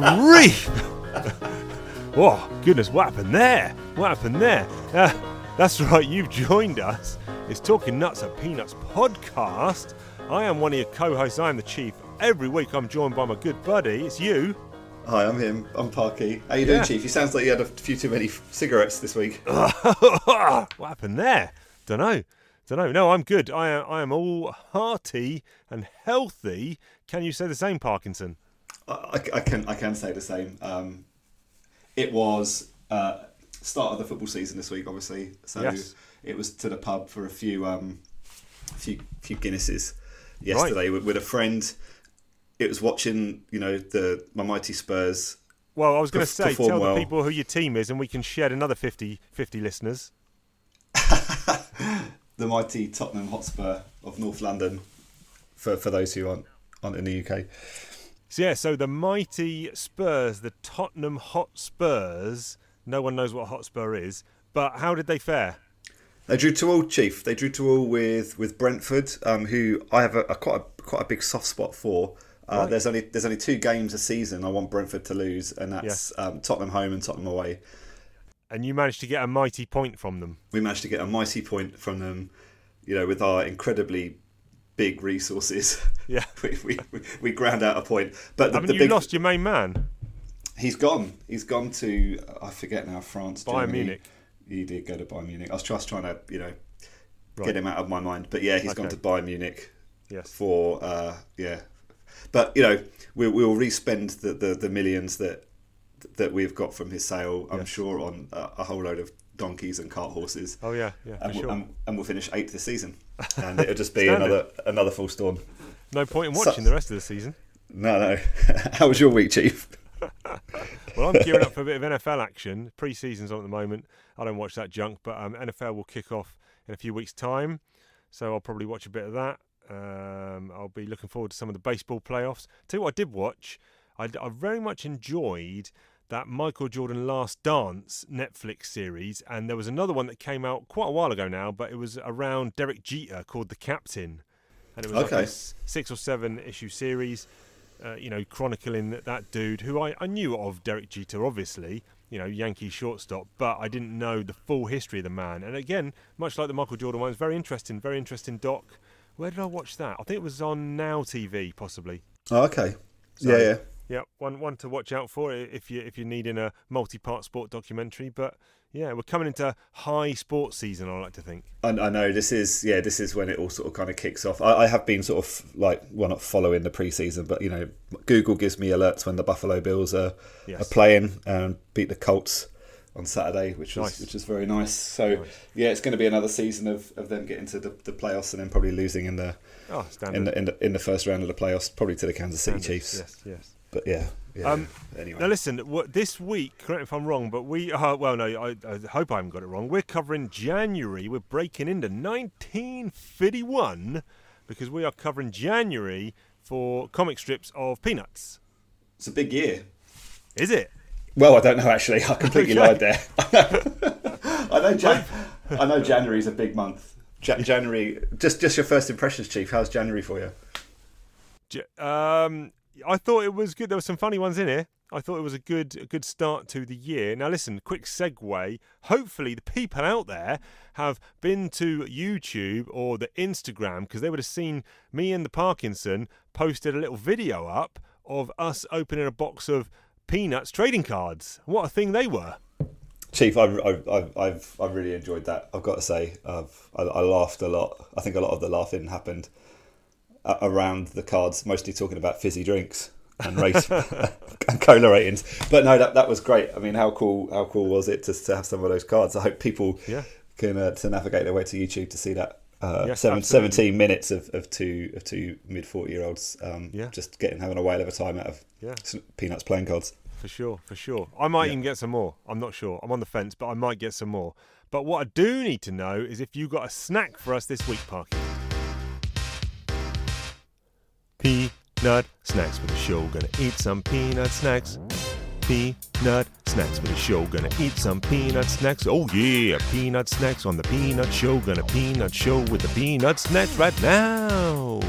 grief! oh, goodness, what happened there? What happened there? Uh, that's right, you've joined us. It's Talking Nuts and Peanuts podcast. I am one of your co hosts. I am the Chief. Every week I'm joined by my good buddy. It's you. Hi, I'm him. I'm Parky. How you doing, Yeah. Chief? You sounds like you had a few too many f- cigarettes this week. what happened there? Don't know. Don't know. No, I'm good. I am, I am all hearty and healthy. Can you say the same, Parkinson? I, I- can I can say the same. Um, it was uh, start of the football season this week, obviously. So Yes. it was to the pub for a few um, few few Guinnesses yesterday with, with a friend. It was watching, you know, the my mighty Spurs. Well, I was going to say, tell well. the people who your team is, and we can shed another 50, 50 listeners. the mighty Tottenham Hotspur of North London. For for those who aren't aren't in the UK. So yeah, so the mighty Spurs, the Tottenham Hotspurs. No one knows what Hotspur is, but how did they fare? They drew to all, Chief. They drew to all with with Brentford, um, who I have a, a quite a, quite a big soft spot for. Uh, Right. There's only there's only two games a season I want Brentford to lose, and that's um, Tottenham home and Tottenham away. And you managed to get a mighty point from them. We managed to get a mighty point from them, you know, with our incredibly big resources. Yeah. we, we, we, ground out a point, but the, Haven't the you big lost your main man? he's gone. He's gone to I forget now France, Bayern Germany. Munich. He did go to Bayern Munich. I was just trying to you know Right. get him out of my mind, but yeah, he's gone to Bayern Munich. Yes. for uh, yeah, but you know we we'll respend the, the, the millions that that we've got from his sale. I'm Yes. sure on a, a whole load of donkeys and cart horses. Oh yeah, yeah, And, sure. we'll, and, and we'll finish eighth this season, and it'll just be another another full storm. no point in So- watching the rest of the season. No, no. How was your week, Chief? Well, I'm gearing up for a bit of NFL action. Pre-season's on at the moment. I don't watch that junk, but um, NFL will kick off in a few weeks' time, so I'll probably watch a bit of that. Um, I'll be looking forward to some of the baseball playoffs. Tell you what, I did watch. I, I very much enjoyed that Michael Jordan Last Dance Netflix series, and there was another one that came out quite a while ago now, but it was around Derek Jeter called The Captain, and it was like Okay. a s- six or seven issue series uh, you know, chronicling that, that dude who I, I knew of, Derek Jeter, obviously, you know, Yankee shortstop, but I didn't know the full history of the man. And again, much like the Michael Jordan one, it's very interesting, very interesting doc. Where did I watch that? I think it was on Now TV, possibly. Oh, okay. So- yeah, yeah. Yeah, one one to watch out for if you if you're needing a multi-part sport documentary. But yeah, we're coming into high sports season. I like to think. I, I know this is yeah this is when it all sort of kind of kicks off. I, I have been sort of like well not following the preseason, but you know Google gives me alerts when the Buffalo Bills are Yes. are playing and beat the Colts on Saturday, which was Nice. which is very nice. So Nice. yeah, it's going to be another season of, of them getting to the, the playoffs and then probably losing in the Oh, in the, in the in the first round of the playoffs, probably to the Kansas City Standard. Chiefs. Yes, yes. But yeah, yeah. Um, anyway, Now listen, what, this week, correct me if I'm wrong, but we, uh, well, no, I, I hope I haven't got it wrong. We're covering January. We're breaking into 1951 because we are covering January for comic strips of Peanuts. it's a big year. Is it? Well, I don't know actually. I completely Okay. lied there. I know. Jan- I know January's a big month. Ja- January. Just just your first impressions, Chief. How's January for you? Um, I thought it was good. There were some funny ones in here. I thought it was a good, a good start to the year. Now, listen, quick segue. Hopefully, the people out there have been to YouTube or the Instagram because they would have seen me and the Parkinson posted a little video up of us opening a box of peanuts trading cards. What a thing they were! Chief, I've, I've, I've, I've, I've really enjoyed that. I've got to say, I've, I, I laughed a lot. I think a lot of the laughing happened around the cards, mostly talking about fizzy drinks and race and cola ratings. But no, that, that was great. I mean, how cool, how cool was it to, to have some of those cards? I hope people Yeah. can uh, to navigate their way to YouTube to see that. Uh, Yes, seven, 17 minutes of, of two of two mid forty year olds um, Yeah. just getting having a whale of a time out of Yeah. peanuts playing cards. For sure, for sure. I might Yeah. even get some more. I'm not sure. I'm on the fence, but I might get some more. But what I do need to know is if you got a snack for us this week, Parky. Peanut snacks for the show. Gonna eat some peanut snacks. Peanut snacks for the show. Gonna eat some peanut snacks. Oh yeah, peanut snacks on the peanut show. Gonna peanut show with the peanut snacks right now.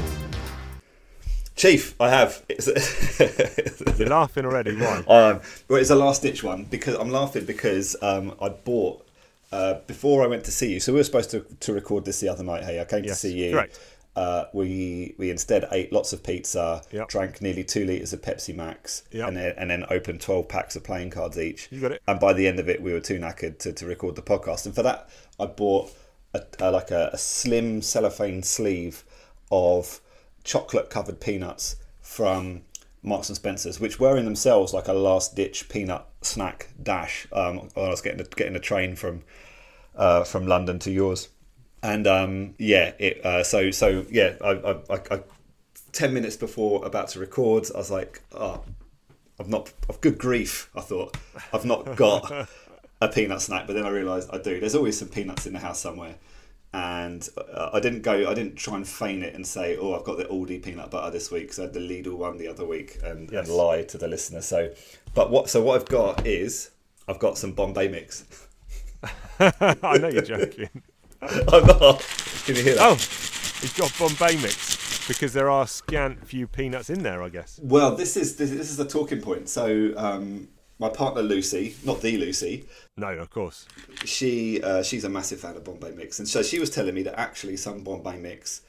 Chief, I have. You're laughing already. Why? Um, well, it's a last ditch one because I'm laughing because um, I bought uh, before I went to see you. So we were supposed to, to record this the other night. Hey, I came Yes, to see you. correct. Uh, we we instead ate lots of pizza, Yep. drank nearly two liters of Pepsi Max, Yep. and then and then opened twelve packs of playing cards each. You got it. And by the end of it, we were too knackered to, to record the podcast. And for that, I bought a, a, like a, a slim cellophane sleeve of chocolate covered peanuts from Marks and Spencers, which were in themselves like a last ditch peanut snack dash. Um, I was getting a, getting a train from uh, from London to yours, and um, yeah, it uh, so so yeah, I, I, I, I ten minutes before about to record, I was like, oh, I've not, I've good grief. I thought I've not got a peanut snack, but then I realised I do. There's always some peanuts in the house somewhere, and uh, I didn't go. I didn't try and feign it and say, "Oh, I've got the Aldi peanut butter this week." because I had the Lidl one the other week, and, Yes. and lie to the listener. So, but what? So what I've got is I've got some Bombay mix. I know you're joking. I'm not. Can you hear that? Oh, he's got Bombay mix because there are scant few peanuts in there. I guess. Well, this is this, this is a talking point. So, um, my partner Lucy, not the Lucy, No, of course. she uh, she's a massive fan of Bombay mix, and so she was telling me that actually some Bombay mix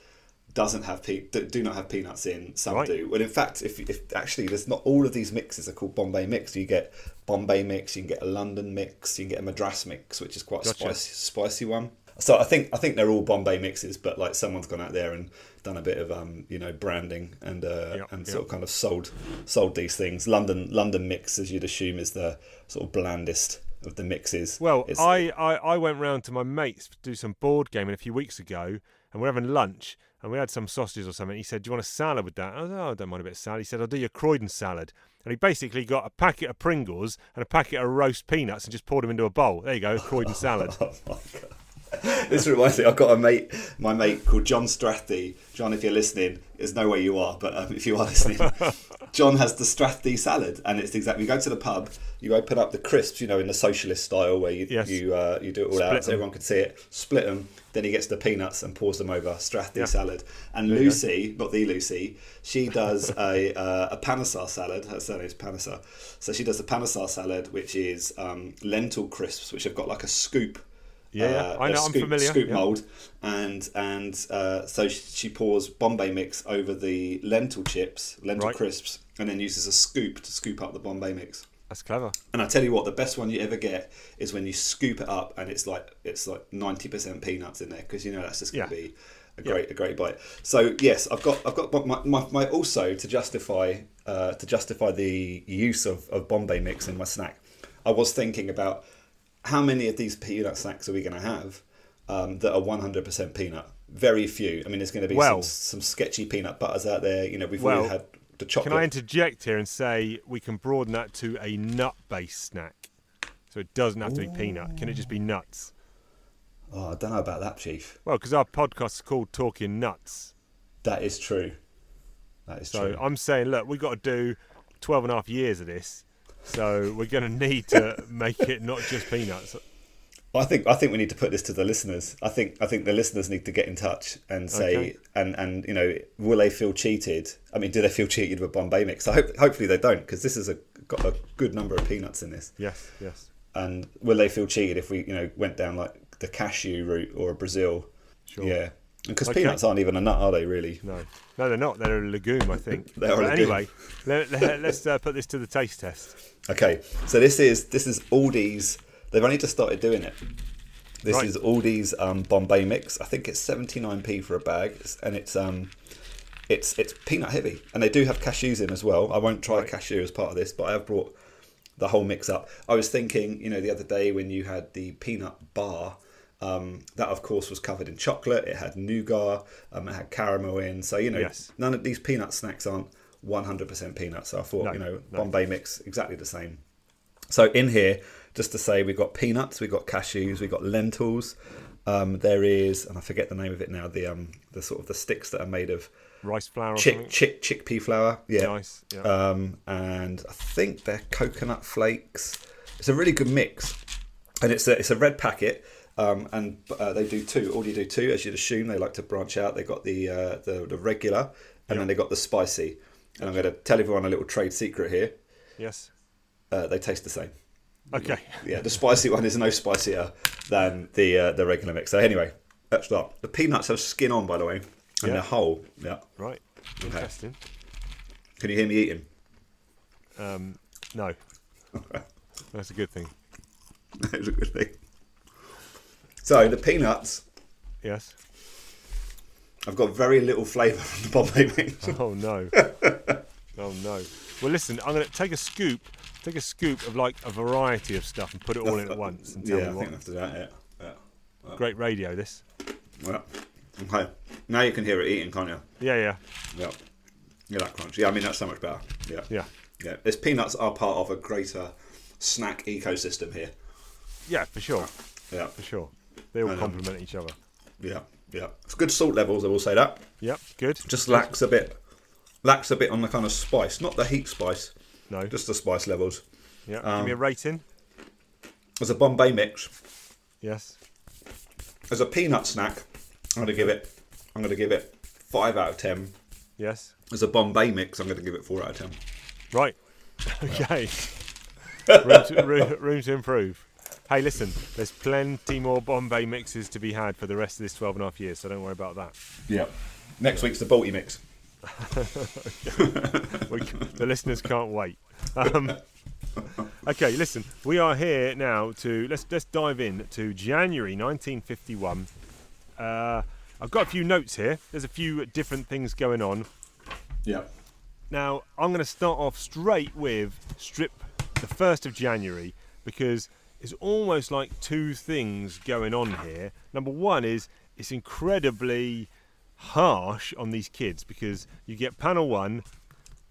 doesn't have pe- do do not have peanuts in. Some Right. do. Well, in fact, if if actually there's not all of these mixes are called Bombay mix. You get Bombay mix, you can get a London mix, you can get a Madras mix, which is quite a spicy spicy one. So I think I think they're all Bombay mixes, but like someone's gone out there and done a bit of um, you know branding and uh, Yeah, and yeah. sort of kind of sold sold these things. London London mix, as you'd assume, is the sort of blandest of the mixes. Well, It's- I, I, I went round to my mates to do some board gaming a few weeks ago, and we're having lunch, and we had some sausages or something. He said, "Do you want a salad with that?" I was, "Oh, I don't mind a bit of salad." He said, "I'll do your Croydon salad," and he basically got a packet of Pringles and a packet of roast peanuts and just poured them into a bowl. There you go, Croydon salad. Oh my god. This reminds me, I've got a mate, my mate called John Strathy. John, if you're listening, there's no way you are, but um, if you are listening, John has the Strathy salad, and it's exactly. You go to the pub, you open up the crisps, you know, in the socialist style where you Yes. you uh, you do it all Split out so them. everyone can see it. Split them, then he gets the peanuts and pours them over Strathy Yeah. salad. And There. Lucy, not the Lucy, she does a uh, a panisar salad. Her surname is panisar, so she does a panisar salad, which is um, lentil crisps, which have got like a scoop Yeah, yeah. uh, I know, I'm scoop, familiar, Scoop yeah. mold, and and uh, so she, she pours Bombay mix over the lentil chips, lentil Right. crisps, and then uses a scoop to scoop up the Bombay mix. That's clever. And I tell you what, the best one you ever get is when you scoop it up and it's like it's like ninety percent peanuts in there because you know that's just going to Yeah. be a great a great bite. So yes, I've got I've got my, my, my also to justify uh, to justify the use of, of Bombay mix in my snack. I was thinking about how many of these peanut snacks are we going to have um, that are one hundred percent peanut? Very few. I mean, there's going to be Well- some, some sketchy peanut butters out there. You know, we've Well, already had the chocolate. Can I interject here and say we can broaden that to a nut-based snack, so it doesn't have to be peanut. Can it just be nuts? oh, I don't know about that, Chief. Well, because our podcast is called Talking Nuts. That is true. That is So true. I'm saying, look, we've got to do 12 and a half years of this. So we're going to need to make it not just peanuts. I think I think we need to put this to the listeners. I think I think the listeners need to get in touch and say Okay. and and you know will they feel cheated? I mean, do they feel cheated with Bombay mix? I hope hopefully they don't because this has a, got a good number of peanuts in this. Yes, yes. And will they feel cheated if we you know went down like the cashew route or a Brazil? Sure. Yeah, because Okay. peanuts aren't even a nut, are they? Really? No, no, they're not. They're a legume, I think. They are anyway, let, let's uh, put this to the taste test. Okay, so this is this is Aldi's. They've only just started doing it. This Right. is Aldi's um, Bombay mix. I think it's seventy nine p for a bag, and it's um, it's it's peanut heavy, and they do have cashews in as well. I won't try a cashew as part of this, but I have brought the whole mix up. I was thinking, you know, the other day when you had the peanut bar. Um, that of course was covered in chocolate. It had nougat. Um, it had caramel in. So you know, Yes. none of these peanut snacks aren't one hundred percent peanuts. So I thought, No, you know, no. Bombay mix exactly the same. So in here, just to say, we've got peanuts, we've got cashews, we've got lentils. Um, there is, and I forget the name of it now. The um, the sort of the sticks that are made of Rice flour chick chick chickpea flour. Yeah. Nice. Yeah. Um, and I think they're coconut flakes. It's a really good mix, and it's a it's a red packet. Um, and uh, they do two. Already do two, as you'd assume. They like to branch out. They've got the uh, the, the regular and then they've got the spicy. And I'm going to tell everyone a little trade secret here. Yes. Uh, they taste the same. Okay. Yeah, the spicy one is no spicier than the uh, the regular mix. So anyway, let's start. The peanuts have skin on, by the way, and Yeah. they're whole. Yeah. Right. Interesting. Can you hear me eating? Um, no. That's a good thing. That's a good thing. So the peanuts, Yes. I've got very little flavour from the Bombay mix. Oh no. oh no. Well, listen. I'm gonna take a scoop. Take a scoop of like a variety of stuff and put it all in at once and tell yeah, I me think after that, yeah. yeah. Great radio, this. Well, okay. Now you can hear it eating, can't you? Yeah, yeah, Yeah. Yeah, that crunch. Yeah, I mean that's so much better. Yeah. yeah, Yeah. This peanuts are part of a greater snack ecosystem here. yeah, for sure, Yeah. for sure. They all complement each other. Yeah. Yeah. It's good salt levels, I will say that. Yep, good. Just lacks a bit lacks a bit on the kind of spice. Not the heat spice, No. just the spice levels. Yeah. Give um, me a rating. As a Bombay mix, Yes. as a peanut snack, I'm gonna give it I'm gonna give it five out of ten. Yes. As a Bombay mix, I'm gonna give it four out of ten. Right. Okay. room, to, room, room to improve. Hey, listen. There's plenty more Bombay mixes to be had for the rest of this 12 and a half years, so don't worry about that. Yeah. Next week's the Balti mix. the listeners can't wait. Um, okay, listen, we are here now to let's let's dive in to January 1951. Uh, I've got a few notes here. There's a few different things going on. Yeah. Now, I'm going to start off straight with strip the 1st of January because it's almost like two things going on here. Number one is it's incredibly harsh on these kids because you get panel one,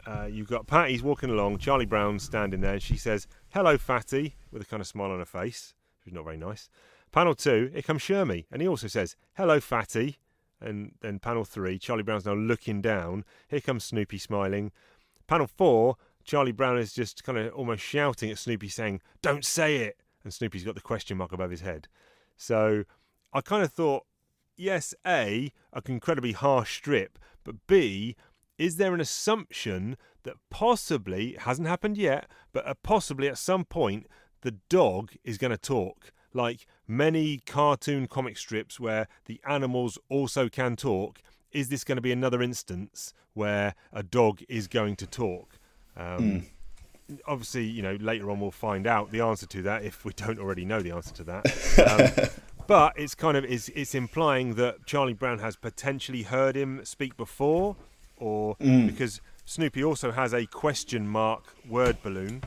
uh, you've got Patty's walking along, Charlie Brown standing there, and she says, Hello, Fatty, with a kind of smile on her face, which is not very nice. Panel two, here comes Shermy, and he also says, Hello, Fatty. And then panel three, Charlie Brown's now looking down. Here comes Snoopy smiling. Panel four, Charlie Brown is just kind of almost shouting at Snoopy, saying, Don't say it. And Snoopy's got the question mark above his head. So I kind of thought, yes, A, an incredibly harsh strip, but B, is there an assumption that possibly, it hasn't happened yet, but uh, possibly at some point, the dog is going to talk? Like many cartoon comic strips where the animals also can talk, is this going to be another instance where a dog is going to talk? Um, Obviously, you know, later on we'll find out the answer to that if we don't already know the answer to that. Um, but it's kind of it's, it's implying that Charlie Brown has potentially heard him speak before, or because Snoopy also has a question mark word balloon.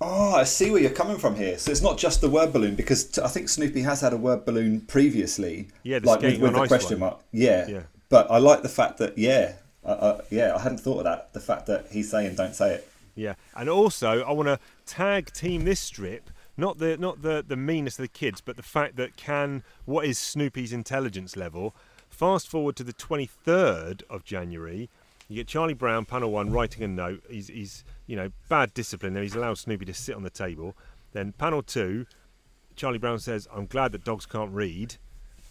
Oh, I see where you're coming from here. So it's not just the word balloon because t- I think Snoopy has had a word balloon previously. Yeah, the like with, with on the ice question one. mark. Yeah. Yeah. But I like the fact that yeah, uh, uh, yeah, I hadn't thought of that. The fact that he's saying "don't say it." Yeah, and also I want to tag team this strip. Not the not the the meanness of the kids, but the fact that can what is Snoopy's intelligence level. Fast forward to the 23rd of January, you get Charlie Brown, panel one, writing a note. He's he's you know bad discipline there. He's allowed Snoopy to sit on the table. Then panel two, Charlie Brown says, "I'm glad that dogs can't read."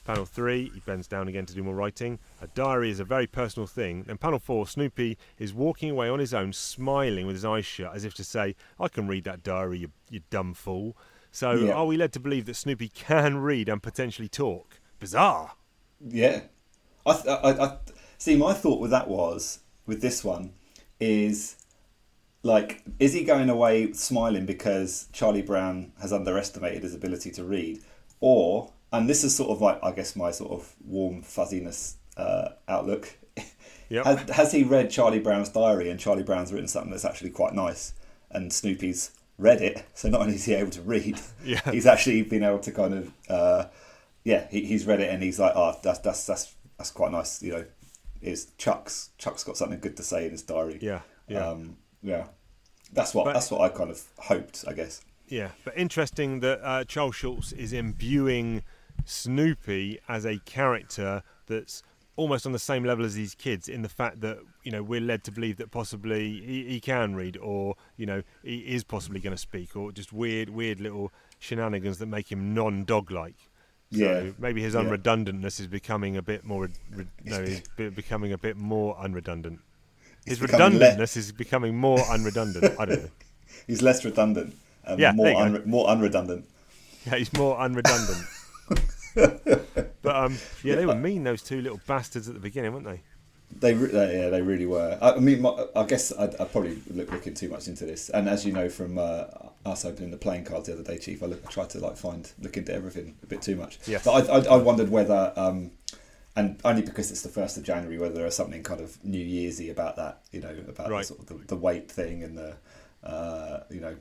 Panel three, he bends down again to do more writing. A diary is a very personal thing. Then panel four, Snoopy is walking away on his own, smiling with his eyes shut, as if to say, "I can read that diary, you, you dumb fool." So, Yeah. are we led to believe that Snoopy can read and potentially talk? Bizarre. Yeah. I, th- I, I see. My thought with that was with this one is like, is he going away smiling because Charlie Brown has underestimated his ability to read, or and this is sort of like I guess my sort of warm fuzziness uh, outlook. Yep. Has, has he read Charlie Brown's diary and Charlie Brown's written something that's actually quite nice, and Snoopy's read it, so not only is he able to read, Yeah. he's actually been able to kind of, uh, yeah, he, he's read it and he's like, oh, that's that's that's that's quite nice, you know. Is Chuck's Chuck's got something good to say in his diary? Yeah, yeah. um, yeah. That's what But- that's what I kind of hoped, I guess. Yeah, but interesting that uh, Charles Schulz is imbuing Snoopy as a character that's almost on the same level as these kids in the fact that you know we're led to believe that possibly he, he can read or you know he is possibly going to speak or just weird weird little shenanigans that make him non-dog like So Yeah. maybe his Yeah. unredundantness is becoming a bit more. Re- no, he's be- becoming a bit more unredundant. His becoming le- is becoming more unredundant. I don't know. He's less redundant. Um, Yeah, more unre- more unredundant. Yeah, he's more unredundant. but um, yeah, they were mean those two little bastards at the beginning, weren't they? They, they yeah, they really were. I, I mean, my, I guess I, I probably look, looking too much into this. And as you know from uh, us opening the playing cards the other day, Chief, I, look, I tried to like find look into everything a bit too much. Yes. But I, I, I wondered whether, um, and only because it's the first of January, whether there's something kind of New Year'sy about that. You know, about Right. the, sort of the, the weight thing and the, uh, you know,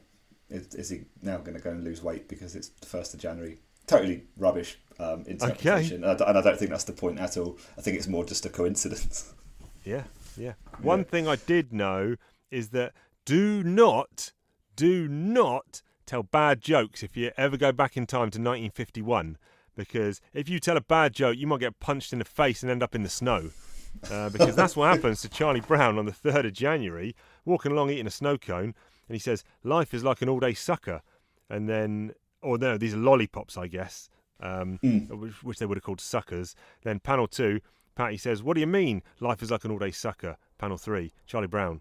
is, is he now going to go and lose weight because it's the first of January? Totally rubbish um, interpretation, and, I, d- and I don't think that's the point at all. I think it's more just a coincidence. Yeah, yeah. One thing I did know is that do not, do not tell bad jokes if you ever go back in time to 1951, because if you tell a bad joke, you might get punched in the face and end up in the snow. Uh, because that's what happens to Charlie Brown on the 3rd of January, walking along eating a snow cone, and he says, Life is like an all day sucker. And then, or no, these are lollipops, I guess, um, which, which they would have called suckers. Then, panel two, Patty says, What do you mean? Life is like an all day sucker. Panel three, Charlie Brown.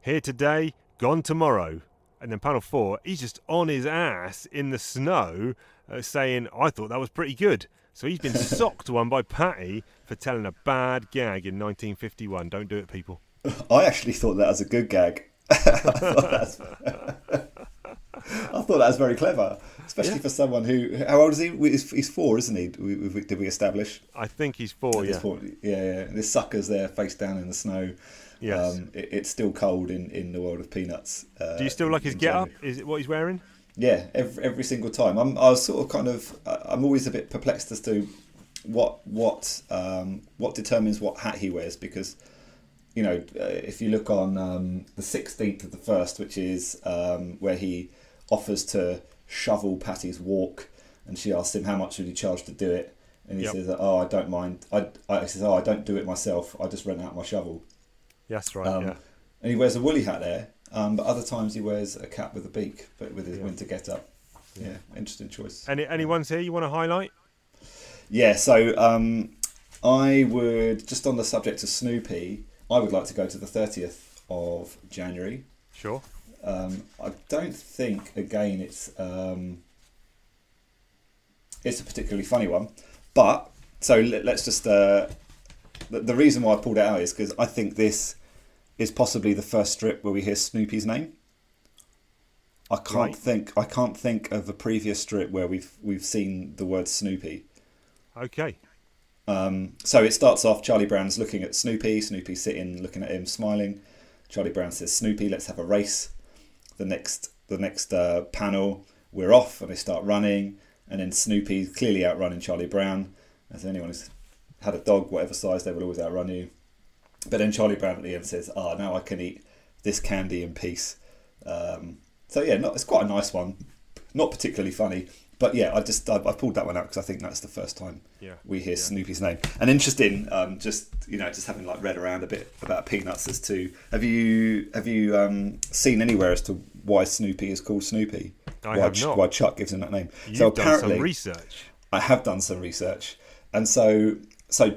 Here today, gone tomorrow. And then panel four, he's just on his ass in the snow uh, saying, I thought that was pretty good. So he's been socked one by Patty for telling a bad gag in 1951. Don't do it, people. I actually thought that was a good gag. I, thought that's, I thought that was very clever, especially Yeah. for someone who. How old is he? He's, four, isn't he? We, we, did we establish? I think he's four, yeah. point? yeah, yeah. This sucker's there, face down in the snow. Yes. Um, it, it's still cold in, in the world of peanuts. Uh, Do you still like his get up? Is it what he's wearing? Yeah, every, every single time. I'm I was sort of kind of I'm always a bit perplexed as to what what um, what determines what hat he wears because you know uh, if you look on um, the 16th of the first, which is um, where he offers to shovel Patty's walk, and she asks him how much would he charge to do it, and he Yep. says, "Oh, I don't mind. I, I he says, oh, I don't do it myself. I just rent out my shovel." Yes, right, Um, yeah. And he wears a woolly hat there, um, but other times he wears a cap with a beak, but with his Yeah. winter get up. Yeah, interesting choice. Any, any ones here you want to highlight? Yeah, so um, I would, just on the subject of Snoopy, I would like to go to the 30th of January. Sure. Um, I don't think, again, it's um, it's a particularly funny one, but so let, let's just. Uh, the, the reason why I pulled it out is because I think this is possibly the first strip where we hear Snoopy's name. I can't Right. think. I can't think of a previous strip where we've we've seen the word Snoopy. Okay. Um, so it starts off. Charlie Brown's looking at Snoopy. Snoopy sitting, looking at him, smiling. Charlie Brown says, "Snoopy, let's have a race." The next, the next uh, panel, we're off, and they start running. And then Snoopy clearly outrunning Charlie Brown. As anyone who's had a dog, whatever size, they will always outrun you. But then Charlie Brown at the end says, "Ah, now I can eat this candy in peace." Um, so yeah, not, it's quite a nice one. Not particularly funny, but yeah, I just I, I pulled that one out because I think that's the first time Yeah. we hear Snoopy's name. And interesting, um, just you know, just having like read around a bit about peanuts as to have you have you um, seen anywhere as to why Snoopy is called Snoopy? I why, have not. why Chuck gives him that name? You've so done apparently, some research. I have done some research, and so so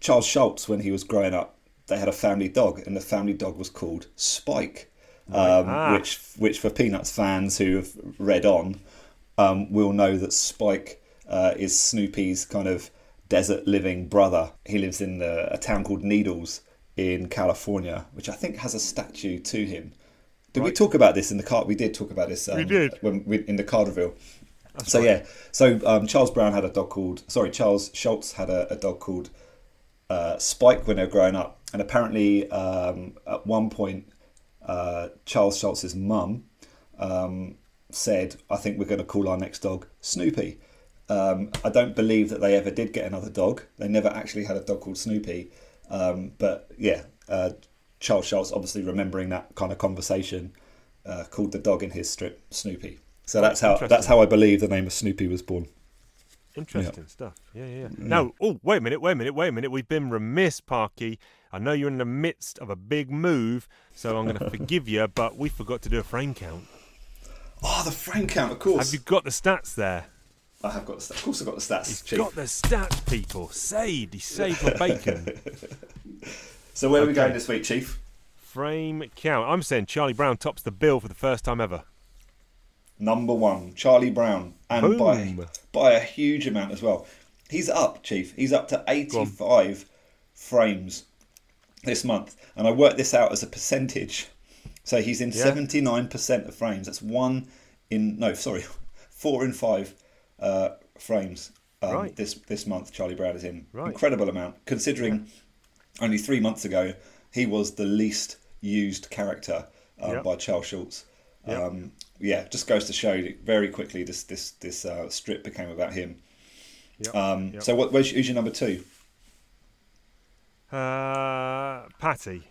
Charles Schulz, when he was growing up, they had a family dog, and the family dog was called Spike, um, Ah. which which for Peanuts fans who have read on um, will know that Spike uh, is Snoopy's kind of desert living brother. He lives in uh, a town called Needles in California, which I think has a statue to him. Did we talk about this in the card? We did talk about this. Um, We did. when we, in the card reveal. That's So right. yeah, so um, Charles Brown had a dog called sorry Charles Schulz had a, a dog called uh, Spike when they were growing up, and apparently um, at one point uh, Charles Schulz's mum um, said, "I think we're going to call our next dog Snoopy." Um, I don't believe that they ever did get another dog. They never actually had a dog called Snoopy, um, but yeah, uh, Charles Schulz obviously remembering that kind of conversation uh, called the dog in his strip Snoopy. So that's how that's how I believe the name of Snoopy was born. Interesting stuff. Yeah, yeah, yeah. Now, oh, wait a minute, wait a minute, wait a minute. We've been remiss, Parky. I know you're in the midst of a big move, so I'm going to forgive you, but we forgot to do a frame count. Oh, the frame count, of course. Have you got the stats there? I have got the stats. Of course, I've got the stats. He's Chief. got the stats, people. Saved. He saved my bacon. So where are we going this week, Chief? Frame count. I'm saying Charlie Brown tops the bill for the first time ever. Number one, Charlie Brown, and by by a huge amount as well. He's up, Chief. He's up to eighty-five frames this month, and I worked this out as a percentage. So he's in seventy-nine percent of frames. That's one in no, sorry, four in five uh, frames um, Right. this this month. Charlie Brown is in Right. incredible amount considering only three months ago he was the least used character um, Yep. by Charles Schulz. Yep. Um, yeah, just goes to show that very quickly this this this uh, strip became about him. Yep. Um. So what, where's, who's your number two? Uh, Patty.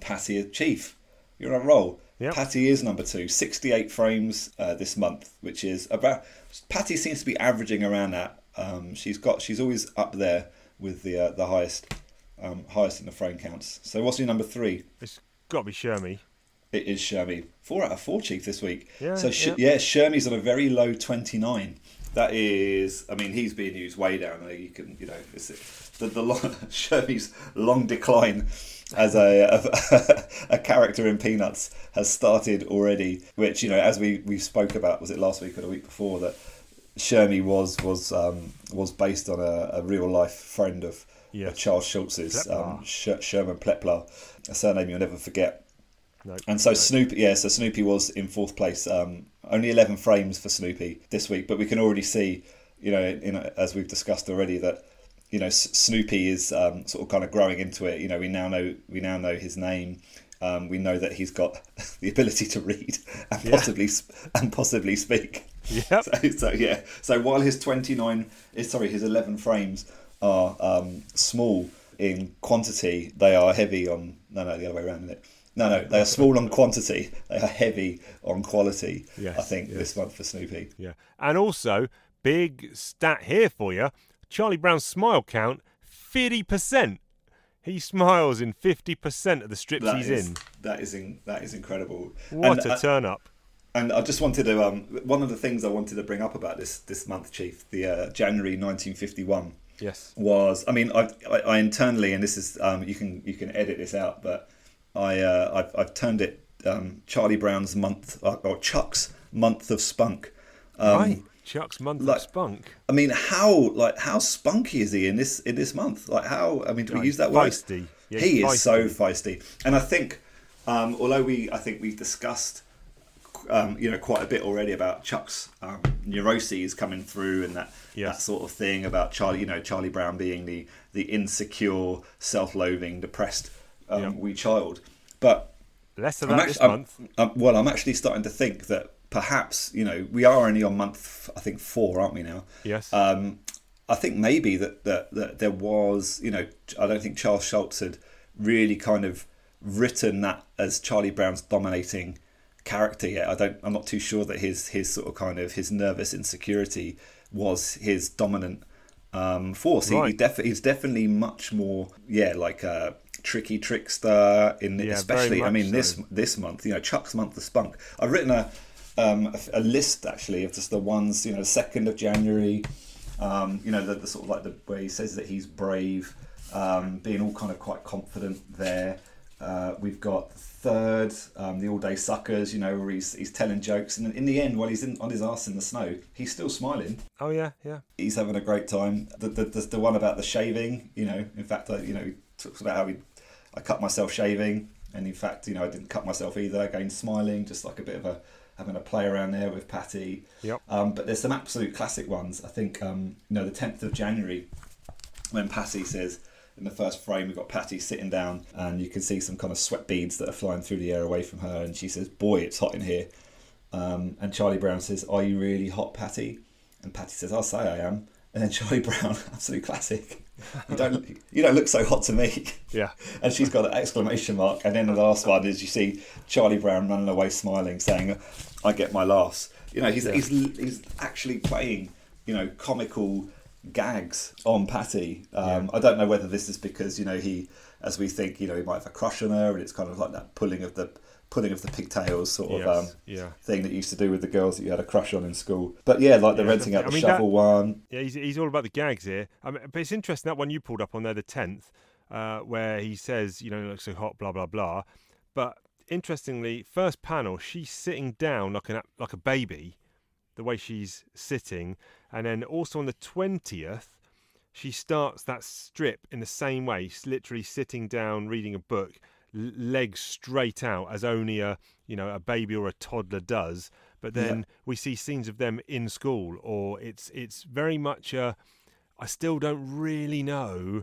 Patty is Chief. You're on a roll. Yep. Patty is number two, 68 frames uh, this month, which is about. Patty seems to be averaging around that. Um, she's got she's always up there with the uh, the highest um, highest in the frame counts. So what's your number three? It's got to be Shermy. It is Shermy. Four out of four, Chief, this week. Yeah, So, Sh- yeah. yeah, Shermy's on a very low 29. That is, I mean, he's being used way down there. You can, you know, it's, the, the long, Shermy's long decline as a, a, a character in Peanuts has started already, which, you know, as we, we spoke about, was it last week or the week before, that Shermy was was um, was based on a, a real life friend of, Yes. of Charles Schulz's, um, Sh- Sherman Plepler, a surname you'll never forget. No. And so Snoopy, yeah, so Snoopy was in fourth place. Um, only 11 frames for Snoopy this week, but we can already see, you know, in, as we've discussed already, that you know Snoopy is um, sort of kind of growing into it. You know, we now know we now know his name. Um, we know that he's got the ability to read and Yeah. possibly sp- and possibly speak. Yeah. So, so yeah. So while his 29, is sorry, his 11 frames are um, small in quantity, they are heavy on. No, no, the other way around, isn't it? No, no, they are small on quantity. They are heavy on quality. Yes, I think yes. this month for Snoopy. Yeah. And also, big stat here for you Charlie Brown's smile count 50%. He smiles in 50% of the strips That he's is- in. That is in, that is incredible. What and, a uh, turn up. And I just wanted to um, one of the things I wanted to bring up about this this month, Chief, the uh, January 1951 Yes. was I mean I, I, I internally and this is um, you can you can edit this out but I uh, I've, I've turned it um, Charlie Brown's month uh, or Chuck's month of spunk. Um, right. Chuck's month like- of spunk. I mean how like how spunky is he in this in this month? Like how I mean do we use that feisty. word? Yeah, he he's is so feisty, and I think um, although we I think we've discussed um, you know quite a bit already about Chuck's um, neuroses coming through and that Yes. that sort of thing about Charlie you know Charlie Brown being the the insecure, self-loathing, depressed um, Yeah. wee child, but Less of I'm that actu- this I'm- month. um, well, I'm actually starting to think that perhaps you know we are only on month I think four, aren't we now? Yes. Um, I think maybe that, that that there was you know I don't think Charles Schulz had really kind of written that as Charlie Brown's dominating character yet. I don't. I'm not too sure that his his sort of kind of his nervous insecurity was his dominant um, force. He, he Right. def- he's definitely much more yeah like a tricky trickster in Yeah, especially I mean so. this this month you know Chuck's month of spunk. I've written a um, a, a list actually of just the ones you know second of January. Um, you know the, the sort of like the where he says that he's brave, um, being all kind of quite confident there. Uh, we've got third, um, the all day suckers. You know where he's he's telling jokes, and in the end, while he's in, on his ass in the snow, he's still smiling. oh, yeah, yeah. He's having a great time. The the, the, the one about the shaving, you know. In fact, I, you know, he talks about how he, I cut myself shaving, and in fact, you know, I didn't cut myself either. Again, smiling, just like a bit of a having a play around there with Patty. Yep. Um, but there's some absolute classic ones. I think um, you know the 10th of January when Patty says in the first frame we've got Patty sitting down and you can see some kind of sweat beads that are flying through the air away from her and she says, "Boy, it's hot in here." Um, and Charlie Brown says, "Are you really hot, Patty?" And Patty says, "I'll say I am." And then Charlie Brown, absolute classic. You don't you don't look so hot to me. Yeah. And she's got an exclamation mark. And then the last one is you see Charlie Brown running away smiling, saying, "I get my laughs." You know, he's Yeah. he's he's actually playing, you know, comical gags on Patty. Um, I don't know whether this is because you know he, as we think, you know, he might have a crush on her, and it's kind of like that pulling of the pulling of the pigtails sort of um, yeah. thing that you used to do with the girls that you had a crush on in school. But yeah, like the Yeah, renting out the. I mean, shovel one. Yeah, he's, he's all about the gags here. I mean, but it's interesting that one you pulled up on there, the tenth, uh, where he says, you know, it looks so hot, blah blah blah. But interestingly, first panel, she's sitting down like an like a baby, the way she's sitting, and then also on the twentieth, she starts that strip in the same way, literally sitting down reading a book, legs straight out as only a you know a baby or a toddler does. But then Yeah. we see scenes of them in school, or it's it's very much a. I still don't really know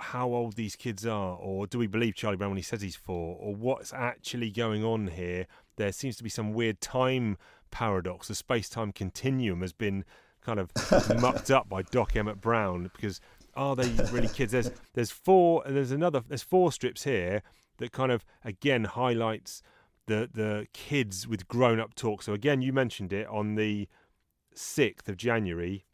how old these kids are, or do we believe Charlie Brown when he says he's four, or what's actually going on here? There seems to be some weird time paradox. The space time continuum has been kind of mucked up by Doc Emmett Brown because are they really kids? There's there's four and there's another there's four strips here that kind of again highlights the the kids with grown up talk. So again, you mentioned it on the sixth of January.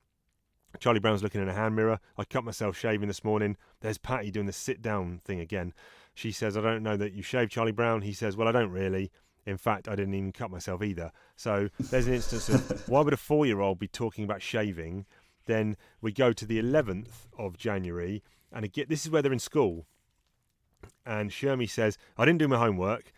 Charlie Brown's looking in a hand mirror. I cut myself shaving this morning. There's Patty doing the sit down thing again. She says, I don't know that you shaved Charlie Brown. He says, Well, I don't really. In fact, I didn't even cut myself either. So there's an instance of why would a four year old be talking about shaving? Then we go to the 11th of January, and again, this is where they're in school. And Shermy says, I didn't do my homework.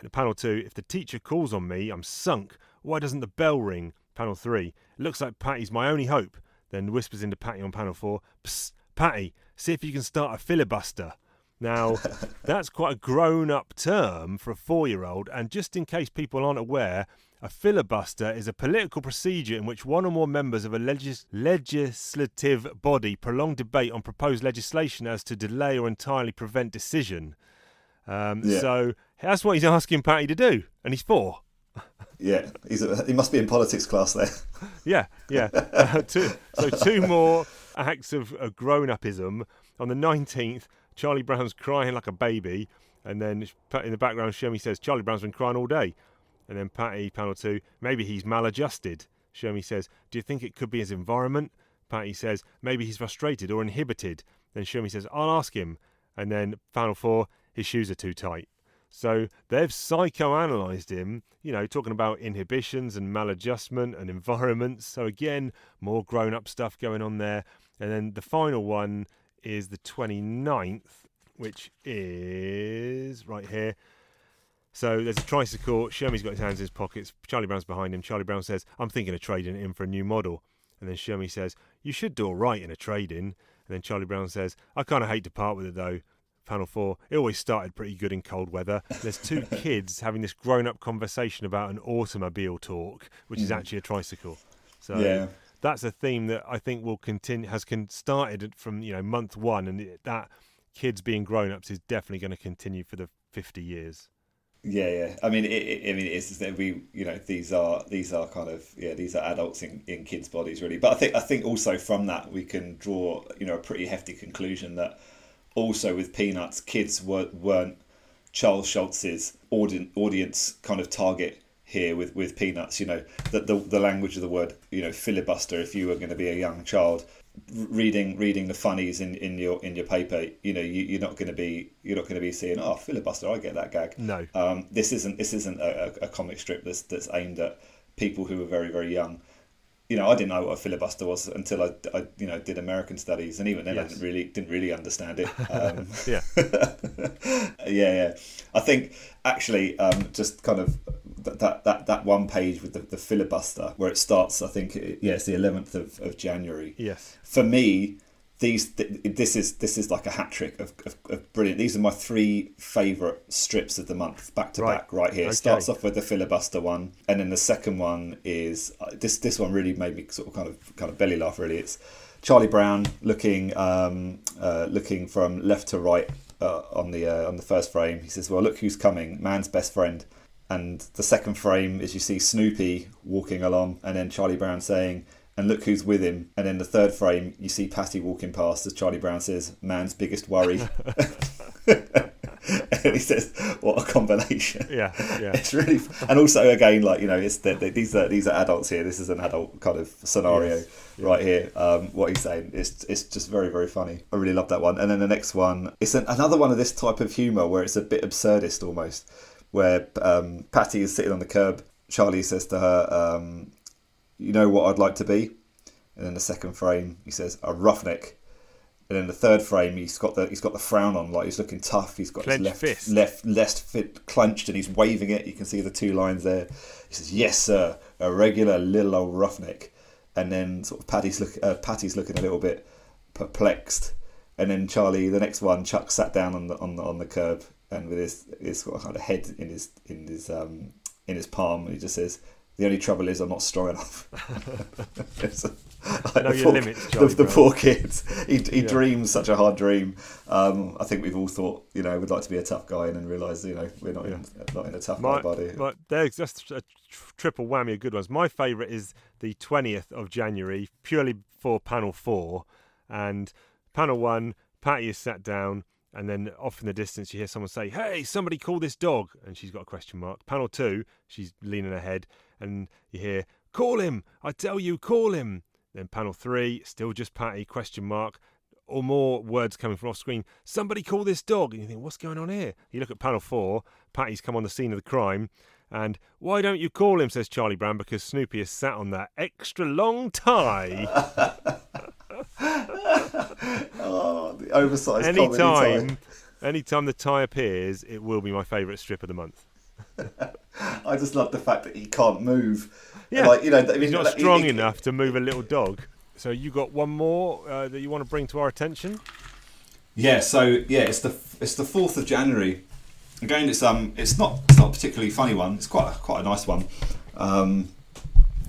And panel two, if the teacher calls on me, I'm sunk. Why doesn't the bell ring? Panel three, it looks like Patty's my only hope. Then whispers into Patty on panel four, Psst, Patty, see if you can start a filibuster. Now, that's quite a grown up term for a four year old, and just in case people aren't aware, a filibuster is a political procedure in which one or more members of a legis- legislative body prolong debate on proposed legislation as to delay or entirely prevent decision. Um, Yeah. So that's what he's asking Patty to do, and he's four. Yeah, he's a, he must be in politics class there. Yeah, yeah. Uh, two, so two more acts of, of grown-upism. On the nineteenth, Charlie Brown's crying like a baby, and then in the background, Shermy says Charlie Brown's been crying all day, and then Patty panel two, maybe he's maladjusted. Shermy says, Do you think it could be his environment? Patty says, maybe he's frustrated or inhibited. Then Shermy says, I'll ask him. And then panel four, his shoes are too tight. So they've psychoanalyzed him, you know, talking about inhibitions and maladjustment and environments. So again, more grown up stuff going on there. And then the final one is the 29th, which is right here. So there's a tricycle. Shermy's got his hands in his pockets. Charlie Brown's behind him. Charlie Brown says, I'm thinking of trading it in for a new model. And then Shermy says, You should do all right in a trade in. And then Charlie Brown says, I kind of hate to part with it though. Panel four, it always started pretty good in cold weather. There's two kids having this grown up conversation about an automobile talk, which is mm. actually a tricycle. So Yeah. that's a theme that I think will continue, has con- started from, you know, month one. And it, that kids being grown ups is definitely going to continue for the 50 years. Yeah, yeah. I mean, it, it, I mean, it's that we, you know, these are these are kind of yeah, these are adults in, in kids' bodies, really. But I think I think also from that we can draw, you know, a pretty hefty conclusion that also with Peanuts, kids were, weren't Charles Schulz's audien- audience kind of target here with, with Peanuts. You know, the, the the language of the word, you know, filibuster. If you were going to be a young child, reading reading the funnies in, in your in your paper, you know, you, you're not going to be you're not going to be seeing oh filibuster. I get that gag. No. Um, this isn't this isn't a, a, comic strip that's that's aimed at people who are very very young. You know, I didn't know what a filibuster was until I, I you know did American studies, and even then I didn't really didn't really understand it. Um, Yeah. yeah, yeah. I think actually, um, just kind of that, that that that one page with the, the filibuster where it starts. I think it, yeah, it's the eleventh of, of January. Yes. For me, these th- this is this is like a hat trick of, of, of brilliant. These are my three favourite strips of the month, back to Right. back, right here. Okay. Starts off with the filibuster one, and then the second one is uh, this. This one really made me sort of kind of kind of belly laugh. Really, it's Charlie Brown looking um, uh, looking from left to right uh, on the uh, on the first frame. He says, "Well, look who's coming, man's best friend." And the second frame is you see Snoopy walking along, and then Charlie Brown saying, "And look who's with him." And then the third frame, you see Patty walking past as Charlie Brown says, "Man's biggest worry." and he says, "What a combination!" Yeah. Yeah. It's really, and also again, like you know, it's the, the, these are these are adults here. This is an adult kind of scenario Yes. right here. Um, what he's saying, it's it's just very very funny. I really love that one. And then the next one, it's an, another one of this type of humour where it's a bit absurdist almost. Where um, Patty is sitting on the curb. Charlie says to her, um, "You know what I'd like to be." And then the second frame, he says, "A roughneck." And then the third frame, he's got the he's got the frown on, like he's looking tough. He's got Clenched his left fist. left left fit clenched, and he's waving it. You can see the two lines there. He says, "Yes, sir, a regular little old roughneck." And then sort of Patty's look uh, Patty's looking a little bit perplexed. And then Charlie, the next one, Chuck sat down on the on the on the curb and with his his kind of head in his in his um in his palm, and he just says, "The only trouble is I'm not strong enough." Like Know the your poor- limits, the, the poor kid, he, he Yeah. dreams such a hard dream. Um, I think we've all thought, you know, we'd like to be a tough guy, and then realise, you know, we're not in, not in a tough My, guy body. my, there's just a triple whammy of good ones. My favourite is the 20th of January, purely for panel four. And panel one, Patty is sat down, and then off in the distance, you hear someone say, Hey, somebody call this dog. And she's got a question mark. Panel two, she's leaning ahead, and you hear, Call him. I tell you, call him. Then panel three, still just Patty, question mark. Or more words coming from off screen. Somebody call this dog. And you think, what's going on here? You look at panel four, Patty's come on the scene of the crime. And why don't you call him, says Charlie Brown, because Snoopy has sat on that extra long tie. oh, the oversized comedy anytime, tie. anytime the tie appears, it will be my favourite strip of the month. I just love the fact that he can't move. Yeah, like you know, I mean, He's not like, he- strong he- enough to move a little dog. So you got one more uh, that you want to bring to our attention? Yeah, so yeah, it's the it's the fourth of January. Again, it's um, it's not it's not a particularly funny one. It's quite a, quite a nice one, um,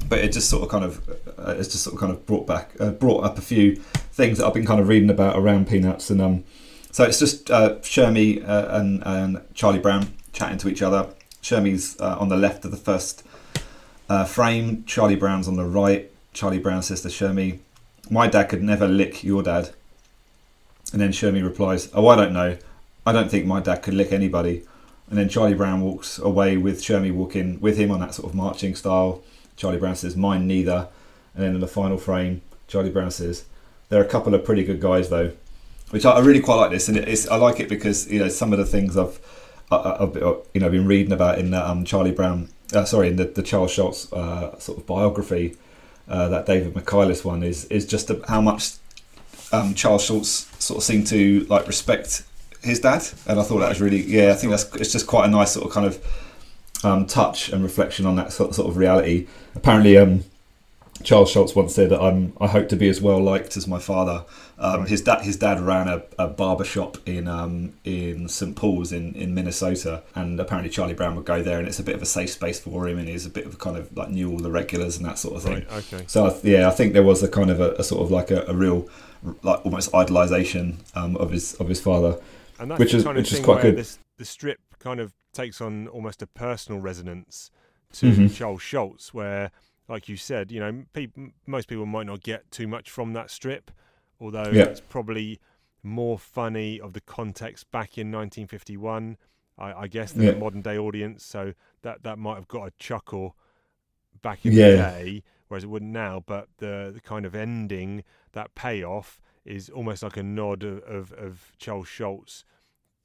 but it just sort of kind of uh, it's just sort of kind of brought back uh, brought up a few things that I've been kind of reading about around peanuts and um, so it's just uh, Shermy uh, and and Charlie Brown chatting to each other. Shermy's uh, on the left of the first uh, frame. Charlie Brown's on the right. Charlie Brown says to Shermy, "My dad could never lick your dad." And then Shermy replies, Oh, I don't know. I don't think my dad could lick anybody. And then Charlie Brown walks away with Shermy walking with him on that sort of marching style. Charlie Brown says, Mine neither. And then in the final frame, Charlie Brown says, There are a couple of pretty good guys though. Which I, I really quite like this. And it's, I like it because, you know, some of the things I've, I, I- I've you know, been reading about in the um, Charlie Brown, uh, sorry, in the, the Charles Schulz uh, sort of biography, uh, that David Michaelis one is, is just how much um, Charles Schulz sort of seemed to like respect his dad, and I thought that was really yeah. I think that's it's just quite a nice sort of kind of um, touch and reflection on that sort sort of reality. Apparently, um, Charles Schulz once said that I'm I hope to be as well liked as my father. Um, Right. His dad his dad ran a, a barber shop in um, in St Paul's in, in Minnesota, and apparently Charlie Brown would go there, and it's a bit of a safe space for him, and he's a bit of a kind of like knew all the regulars and that sort of thing. Right, okay. So I th- yeah, I think there was a kind of a, a sort of like a, a real, like almost idolisation um, of his of his father. And that's Which is- kind of which is quite good. This, the strip kind of takes on almost a personal resonance to Mhm. Charles Schulz, where, like you said, you know, peop most people might not get too much from that strip, although Yeah. it's probably more funny of the context back in 1951, I, I guess, than Yeah. a modern day audience. So that that might have got a chuckle back in Yeah. the day, whereas it wouldn't now. But the, the kind of ending, that payoff, is almost like a nod of, of, of Charles Schulz,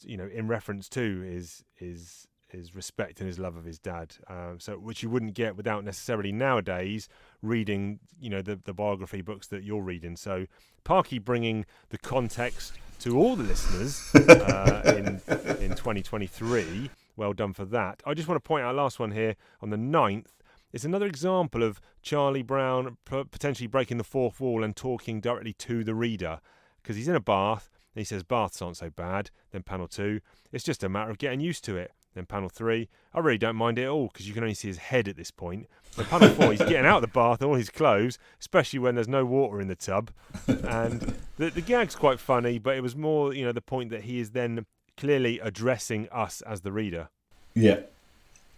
you know, in reference to his his his respect and his love of his dad. Um, so which you wouldn't get without necessarily nowadays reading, you know, the the biography books that you're reading. So Parky bringing the context to all the listeners uh, in in 2023. Well done for that. I just want to point out last one here on the 9th. It's another example of Charlie Brown p- potentially breaking the fourth wall and talking directly to the reader because he's in a bath he says baths aren't so bad. Then panel two, it's just a matter of getting used to it. Then panel three, I really don't mind it at all because you can only see his head at this point. Then panel four, he's getting out of the bath in all his clothes, especially when there's no water in the tub. And the, the gag's quite funny, but it was more, you know, the point that he is then clearly addressing us as the reader Yeah,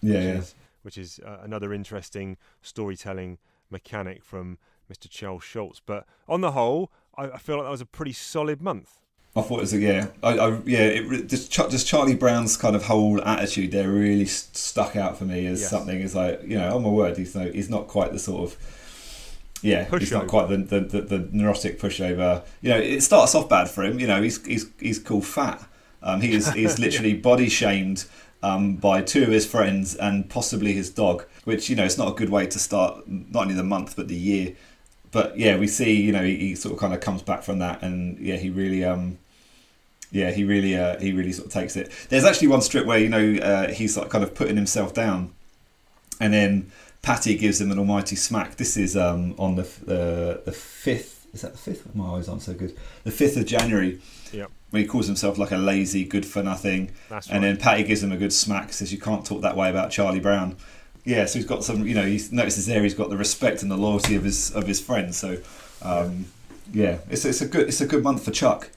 yeah, which yeah. is, which is uh, another interesting storytelling mechanic from Mr. Charles Schulz. But on the whole, I, I feel like that was a pretty solid month. I thought it was a, yeah, I, I yeah. It just, just Charlie Brown's kind of whole attitude there really st- stuck out for me as Yes. something. Is like you know, oh my word, he's no, he's not quite the sort of yeah, he's not quite the, the, the, the neurotic pushover. You know, it starts off bad for him. You know, he's he's he's called fat. Um, he is he's literally body shamed um, by two of his friends and possibly his dog, which you know it's not a good way to start not only the month but the year. But yeah, we see you know he, he sort of kind of comes back from that, and yeah, he really um, yeah, he really uh, he really sort of takes it. There's actually one strip where you know uh, he's like kind of putting himself down, and then Patty gives him an almighty smack. This is um, on the uh, the fifth. Is that the fifth? My eyes aren't so good. The fifth of January. Yeah. When he calls himself like a lazy, good for nothing, That's and right. then Patty gives him a good smack. Says you can't talk that way about Charlie Brown. Yeah, so he's got some. You know, he notices there he's got the respect and the loyalty of his of his friends. So, um, yeah, it's it's a good it's a good month for Chuck.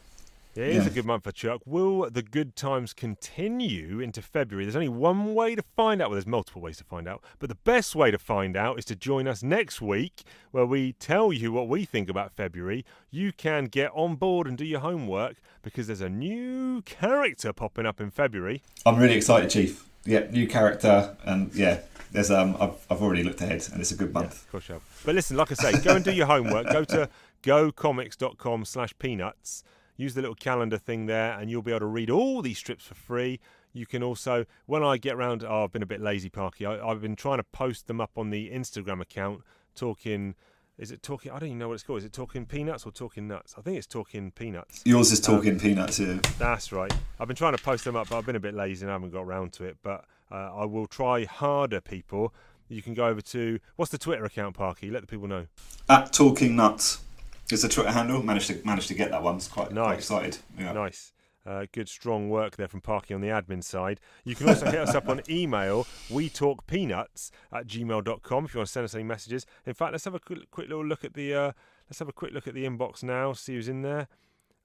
Yeah, it is Yeah. a good month for Chuck. Will the good times continue into February? There's only one way to find out. Well, there's multiple ways to find out, but the best way to find out is to join us next week where we tell you what we think about February. You can get on board and do your homework because there's a new character popping up in February. I'm really excited, Chief. Yeah, new character, and yeah, there's um, I've, I've already looked ahead, and it's a good month. Of course you have. But listen, like I say, go and do your homework. Go to gocomics.com slash peanuts. Use the little calendar thing there, and you'll be able to read all these strips for free. You can also, when I get round, oh, I've been a bit lazy, Parky. I, I've been trying to post them up on the Instagram account, talking. Is it talking? I don't even know what it's called. Is it talking peanuts or talking nuts? I think it's talking peanuts. Yours is talking peanuts here. That's right. I've been trying to post them up, but I've been a bit lazy and I haven't got round to it. But uh, I will try harder, people. You can go over to what's the Twitter account, Parky? Let the people know. At talking nuts. It's a Twitter handle. Managed to managed to get that one. It's quite, quite Nice. excited. Yeah. Nice. Uh, good strong work there from Parky on the admin side. You can also hit us up on email, we talk peanuts at gmail.com if you want to send us any messages. In fact, let's have a quick, quick little look at the uh, let's have a quick look at the inbox now, see who's in there.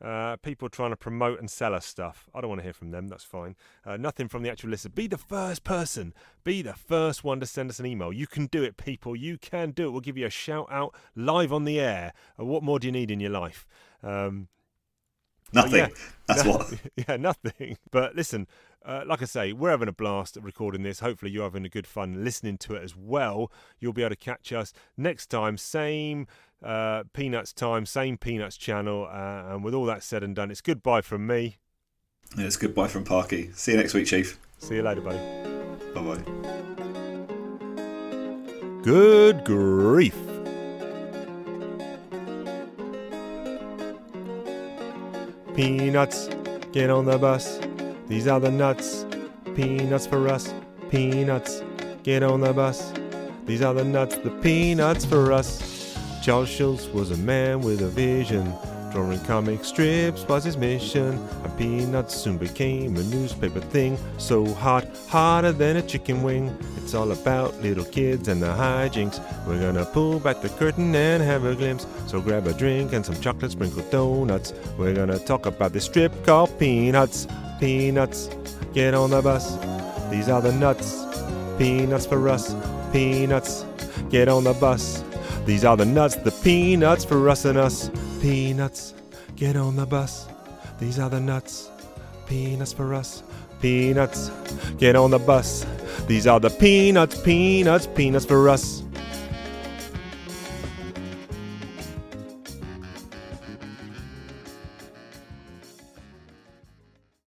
Uh, people trying to promote and sell us stuff. I don't want to hear from them. That's fine. Uh, nothing from the actual listener. Be the first person. Be the first one to send us an email. You can do it, people. You can do it. We'll give you a shout out live on the air. Uh, what more do you need in your life? Um, Nothing. yeah. That's No- what. yeah, nothing. But listen, uh, like I say, we're having a blast at recording this. Hopefully, you're having a good fun listening to it as well. You'll be able to catch us next time, same uh, Peanuts time, same Peanuts channel. Uh, and with all that said and done, it's goodbye from me. Yeah, it's goodbye from Parky. See you next week, Chief. See you later, buddy. Bye bye. Good grief. Peanuts, get on the bus. These are the nuts. Peanuts for us. Peanuts, get on the bus. These are the nuts, the peanuts for us. Charles Schulz was a man with a vision. Drawing comic strips was his mission. And Peanuts soon became a newspaper thing. So hot, hotter than a chicken wing. It's all about little kids and the hijinks. We're gonna pull back the curtain and have a glimpse. So grab a drink and some chocolate sprinkled donuts. We're gonna talk about this strip called Peanuts. Peanuts, get on the bus. These are the nuts. Peanuts for us. Peanuts, get on the bus. These are the nuts, the peanuts for us and us. Peanuts, get on the bus. These are the nuts. Peanuts for us. Peanuts, get on the bus. These are the peanuts, peanuts, peanuts for us.